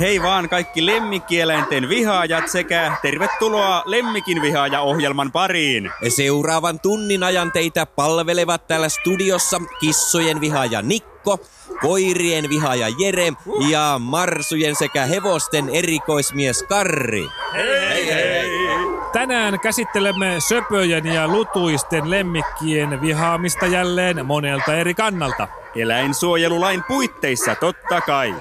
Hei vaan kaikki lemmikkieläinten vihaajat sekä tervetuloa Lemmikin vihaaja-ohjelman pariin. Seuraavan tunnin ajan teitä palvelevat täällä studiossa kissojen vihaaja Nikko, koirien vihaaja Jere ja marsujen sekä hevosten erikoismies Karri. Hei hei! Tänään käsittelemme söpöjen ja lutuisten lemmikkien vihaamista jälleen monelta eri kannalta. Eläinsuojelulain puitteissa totta kai.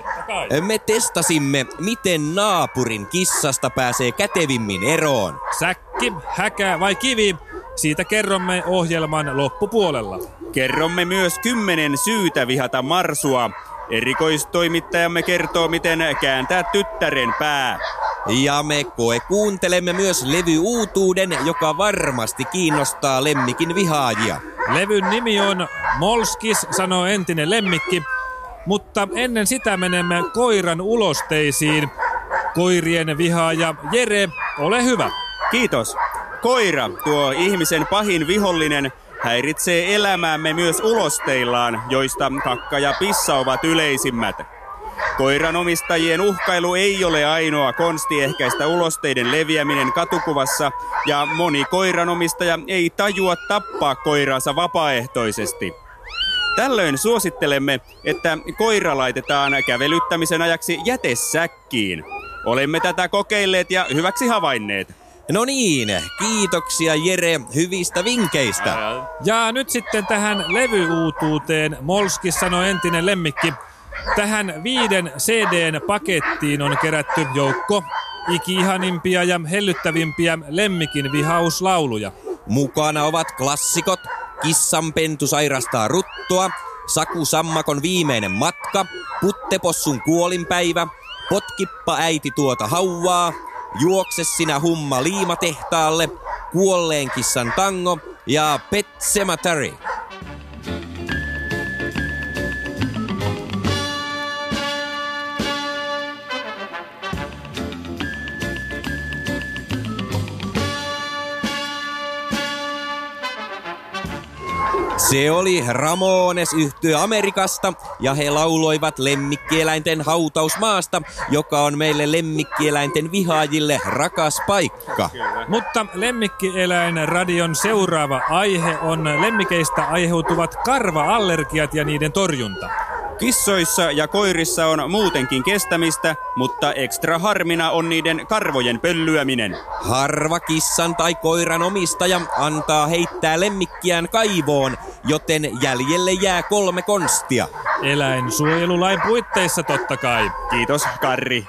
Me testasimme, miten naapurin kissasta pääsee kätevimmin eroon. Säkki, häkä vai kivi? Siitä kerromme ohjelman loppupuolella. Kerromme myös kymmenen syytä vihata marsua. Erikoistoimittajamme kertoo, miten kääntää tyttären pää. Ja me koe kuuntelemme myös levyuutuuden, joka varmasti kiinnostaa lemmikin vihaajia. Levyn nimi on Molskis, sanoo entinen lemmikki. Mutta ennen sitä menemme koiran ulosteisiin. Koirien vihaaja Jere, ole hyvä. Kiitos. Koira, tuo ihmisen pahin vihollinen, häiritsee elämäämme myös ulosteillaan, joista kakka ja pissa ovat yleisimmät. Koiran omistajien uhkailu ei ole ainoa konsti ehkäistä ulosteiden leviäminen katukuvassa, ja moni koiranomistaja ei tajua tappaa koiransa vapaaehtoisesti. Tällöin suosittelemme, että koira laitetaan kävelyttämisen ajaksi jätesäkkiin. Olemme tätä kokeilleet ja hyväksi havainneet. No niin, kiitoksia Jere hyvistä vinkkeistä. Ja nyt sitten tähän levyuutuuteen Molskis sanoi entinen lemmikki. Tähän viiden CDn pakettiin on kerätty joukko ikihanimpia ja hellyttävimpiä lemmikin vihauslauluja. Mukana ovat klassikot Kissanpentu sairastaa ruttoa, Saku Sammakon viimeinen matka, Puttepossun kuolinpäivä, Potkippa äiti tuota hauvaa, Juokse sinä humma liimatehtaalle, Kuolleen kissan tango. Ja Pet Cemetery. Se oli Ramones yhtyö Amerikasta ja he lauloivat lemmikkieläinten hautausmaasta, joka on meille lemmikkieläinten vihaajille rakas paikka. Mutta lemmikkieläin radion seuraava aihe on lemmikeistä aiheutuvat karva-allergiat ja niiden torjunta. Kissoissa ja koirissa on muutenkin kestämistä, mutta ekstra harmina on niiden karvojen pöllyäminen. Harva kissan tai koiran omistaja antaa heittää lemmikkiään kaivoon, joten jäljelle jää kolme konstia. Eläinsuojelulain puitteissa totta kai. Kiitos, Karri.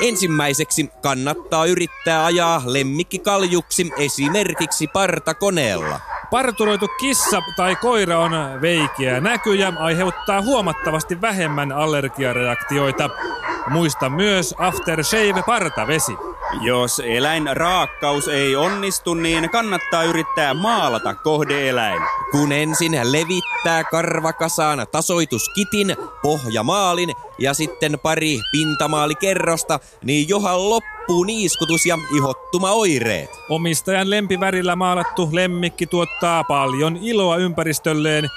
Ensimmäiseksi kannattaa yrittää ajaa lemmikkikaljuksi esimerkiksi partakoneella. Parturoitu kissa tai koira on veikeä näky ja aiheuttaa huomattavasti vähemmän allergiareaktioita. Muista myös aftershave partavesi. Jos eläinraakkaus ei onnistu, niin kannattaa yrittää maalata kohdeeläin. Kun ensin levittää karvakasaan tasoituskitin, pohjamaalin ja sitten pari pintamaalikerrosta, niin johan loppuu niiskutus ja ihottumaoireet. Omistajan lempivärillä maalattu lemmikki tuottaa paljon iloa ympäristölleen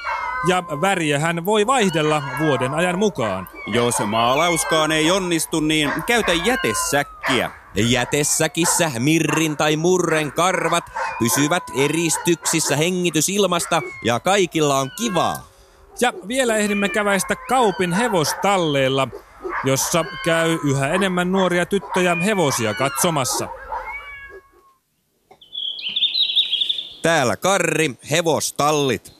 ja väriähän voi vaihdella vuoden ajan mukaan. Jos maalauskaan ei onnistu, niin käytä jätesäkkiä. Jätesäkissä mirrin tai murren karvat pysyvät eristyksissä hengitysilmasta ja kaikilla on kivaa. Ja vielä ehdimme käväistä kaupin hevostalleilla, jossa käy yhä enemmän nuoria tyttöjä hevosia katsomassa. Täällä Karri, hevostallit.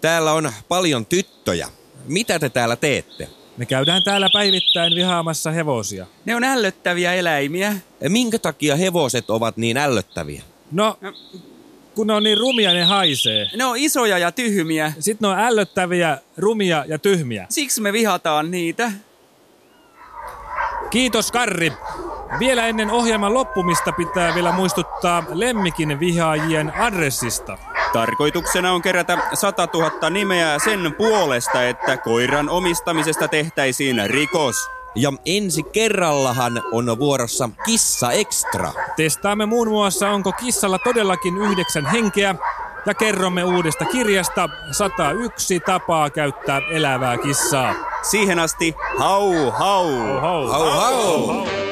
Täällä on paljon tyttöjä. Mitä te täällä teette? Me käydään täällä päivittäin vihaamassa hevosia. Ne on ällöttäviä eläimiä. Minkä takia hevoset ovat niin ällöttäviä? No, kun ne on niin rumia, ne haisee. Ne on isoja ja tyhmiä. Sitten ne on ällöttäviä, rumia ja tyhmiä. Siksi me vihataan niitä. Kiitos Karri. Vielä ennen ohjelman loppumista pitää vielä muistuttaa lemmikin vihaajien adressista. Tarkoituksena on kerätä 100 000 nimeä sen puolesta, että koiran omistamisesta tehtäisiin rikos. Ja ensi kerrallahan on vuorossa Kissa Extra. Testaamme muun muassa, onko kissalla todellakin yhdeksän henkeä ja kerromme uudesta kirjasta 101 tapaa käyttää elävää kissaa. Siihen asti hau hau! Hau, Hau, hau. hau.